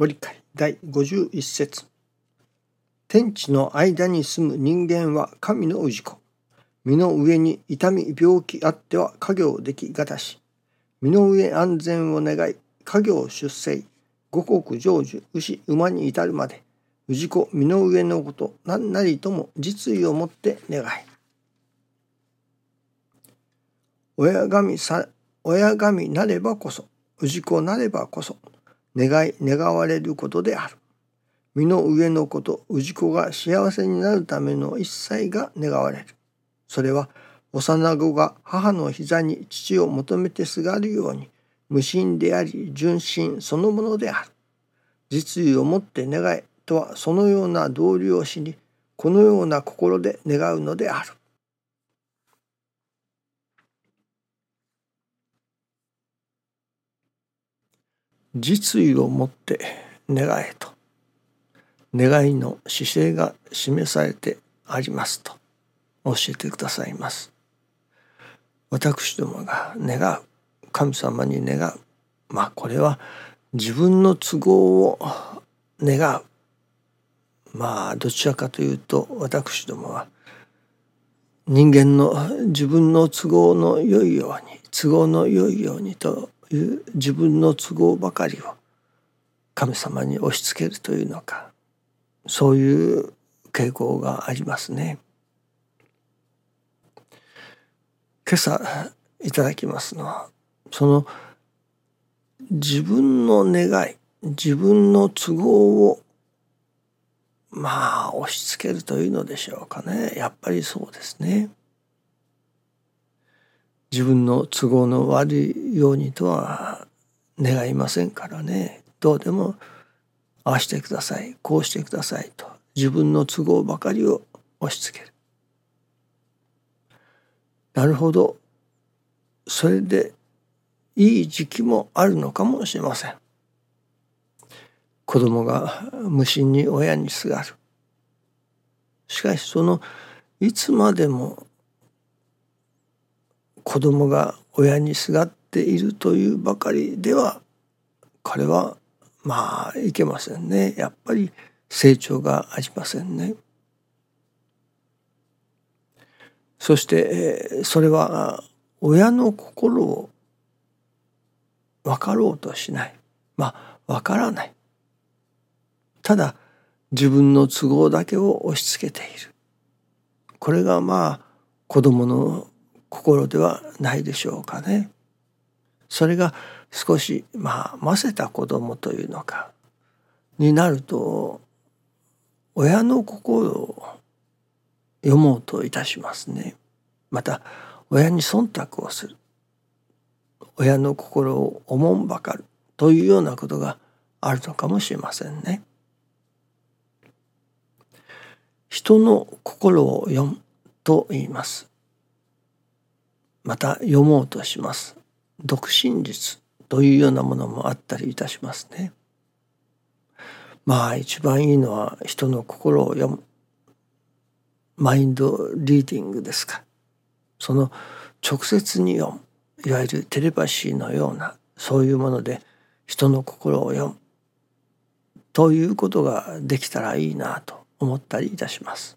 ご理解第51節天地の間に住む人間は神の氏子。身の上に痛み病気あっては家業できがたし。身の上安全を願い、家業出世、五穀成就、牛、馬に至るまで、氏子身の上のこと、何なりとも実意をもって願い。親神さ、親神なればこそ、氏子なればこそ、願い願われることである。身の上のこと、氏子が幸せになるための一切が願われる。それは、幼子が母の膝に父を求めてすがるように、無心であり、純真そのものである。実意をもって願いとは、そのような道理を知り、このような心で願うのである。実意をもって願えと。願いの姿勢が示されてありますと。教えてくださいます。私どもが願う。神様に願う。まあこれは自分の都合を願う。まあどちらかというと私どもは人間の自分の都合の良いように都合の良いようにという自分の都合ばかりを神様に押し付けるというのかそういう傾向がありますね。今朝いただきますのはその自分の願い自分の都合をまあ押し付けるというのでしょうかねやっぱりそうですね。自分の都合の悪いようにとは願いませんからね。どうでもああしてくださいこうしてくださいと自分の都合ばかりを押し付ける。なるほど。それでいい時期もあるのかもしれません。子供が無心に親にすがる。しかしそのいつまでも子供が親にすがっているというばかりでは彼はまあいけませんね。やっぱり成長がありませんね。そしてそれは親の心を分かろうとしない。まあ分からない。ただ自分の都合だけを押し付けている。これがまあ子供の心ではないでしょうかね。それが少しまあませた子供というのかになると親の心を読もうといたしますね。また親に忖度をする親の心をおもんばかるというようなことがあるのかもしれませんね。人の心を読むと言います。また読もうとします。独身術というようなものもあったりいたしますね。まあ一番いいのは人の心を読むマインドリーディングですかその直接に読むいわゆるテレパシーのようなそういうもので人の心を読むということができたらいいなと思ったりいたします。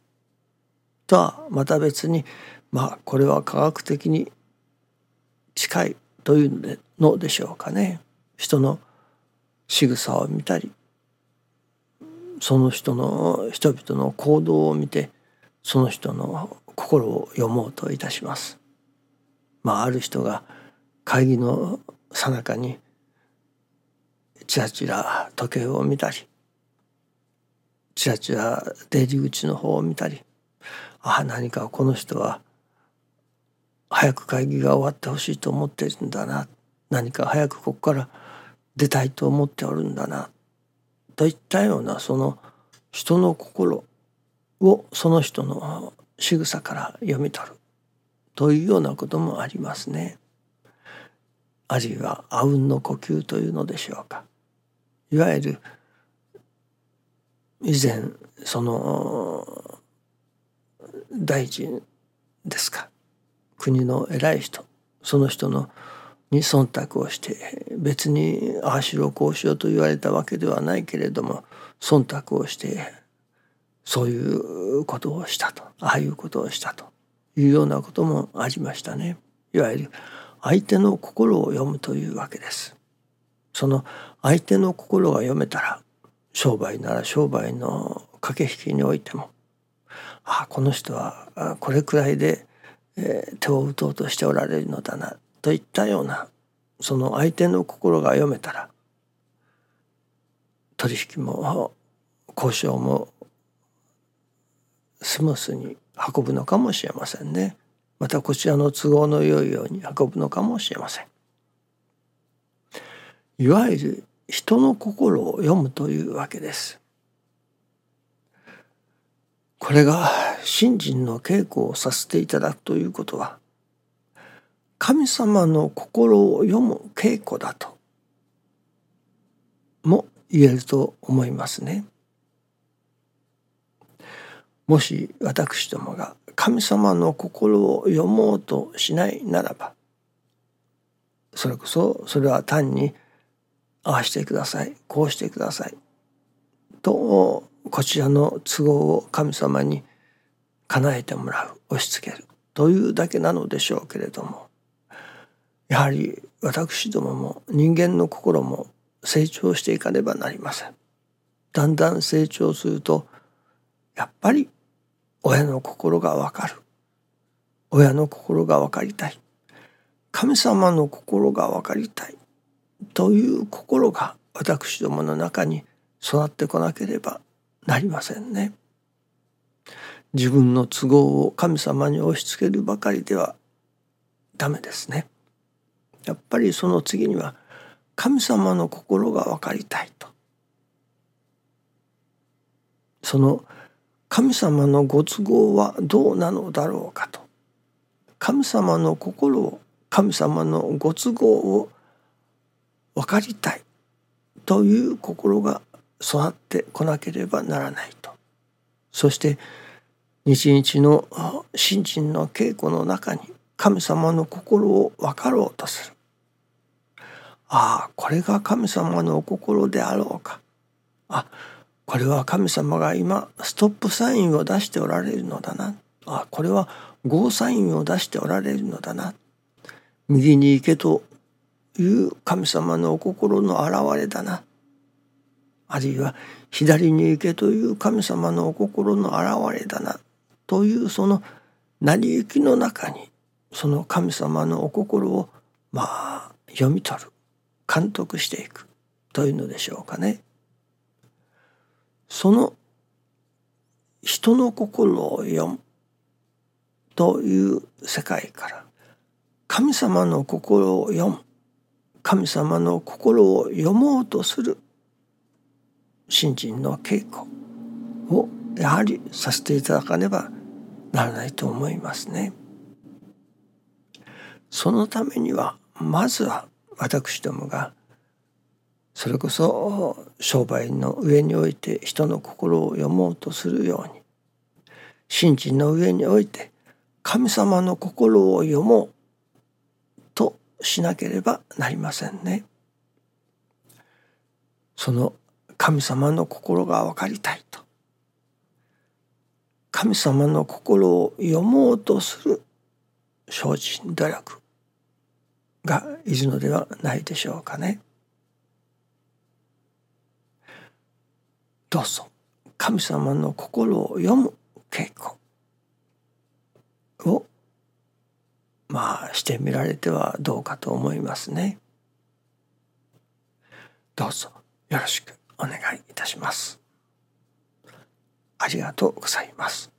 とはまた別にまあこれは科学的に近いというのでしょうかね人の仕草を見たりその人の人々の行動を見てその人の心を読もうといたします。まあある人が会議のさなかにちらちら時計を見たりちらちら出入り口の方を見たりああ何かこの人は早く会議が終わってほしいと思ってるんだな何か早くここから出たいと思っておるんだなといったようなその人の心をその人の仕草から読み取るというようなこともありますね。あるいはあうんの呼吸というのでしょうか。いわゆる以前その大臣ですか国の偉い人その人のに忖度をして別にああしろこうしろと言われたわけではないけれども忖度をしてそういうことをしたとああいうことをしたというようなこともありましたね。いわゆる相手の心を読むというわけです。その相手の心が読めたら商売なら商売の駆け引きにおいてもああこの人はこれくらいで、えー、手を打とうとしておられるのだなといったようなその相手の心が読めたら取引も交渉もスムースに運ぶのかもしれませんね。またこちらの都合の良いように運ぶのかもしれません。いわゆる人の心を読むというわけです。これが信心の稽古をさせていただくということは神様の心を読む稽古だとも言えると思いますね。もし私どもが神様の心を読もうとしないならばそれこそそれは単にああしてくださいこうしてくださいとこちらの都合を神様に叶えてもらう押し付けるというだけなのでしょうけれどもやはり私どもも人間の心も成長していかねばなりません。だんだん成長するとやっぱり親の心がわかる。親の心が分かりたい。神様の心が分かりたい。という心が私どもの中に育ってこなければなりませんね。自分の都合を神様に押し付けるばかりではダメですね。やっぱりその次には神様の心が分かりたいと。その神様のご都合はどうなのだろうかと。神様の心を神様のご都合を分かりたいという心が育ってこなければならないと。そして日々の信心の稽古の中に神様の心を分かろうとする。ああこれが神様のお心であろうか。あこれは神様が今ストップサインを出しておられるのだな。あこれはゴーサインを出しておられるのだな。右に行けという神様のお心の現れだな。あるいは左に行けという神様のお心の現れだなというその成り行きの中にその神様のお心をまあ読み取る監督していくというのでしょうかね。その人の心を読むという世界から神様の心を読む神様の心を読もうとする信心の稽古をやはりさせていただかねばならないと思いますね。そのためにはまずは私どもがそれこそ商売の上において人の心を読もうとするように信心の上において神様の心を読もうとしなければなりませんね。その神様の心が分かりたいと神様の心を読もうとする精進努力がいるのではないでしょうかね。どうぞ神様の心を読む稽古をまあしてみられてはどうかと思いますね。どうぞよろしくお願いいたします。ありがとうございます。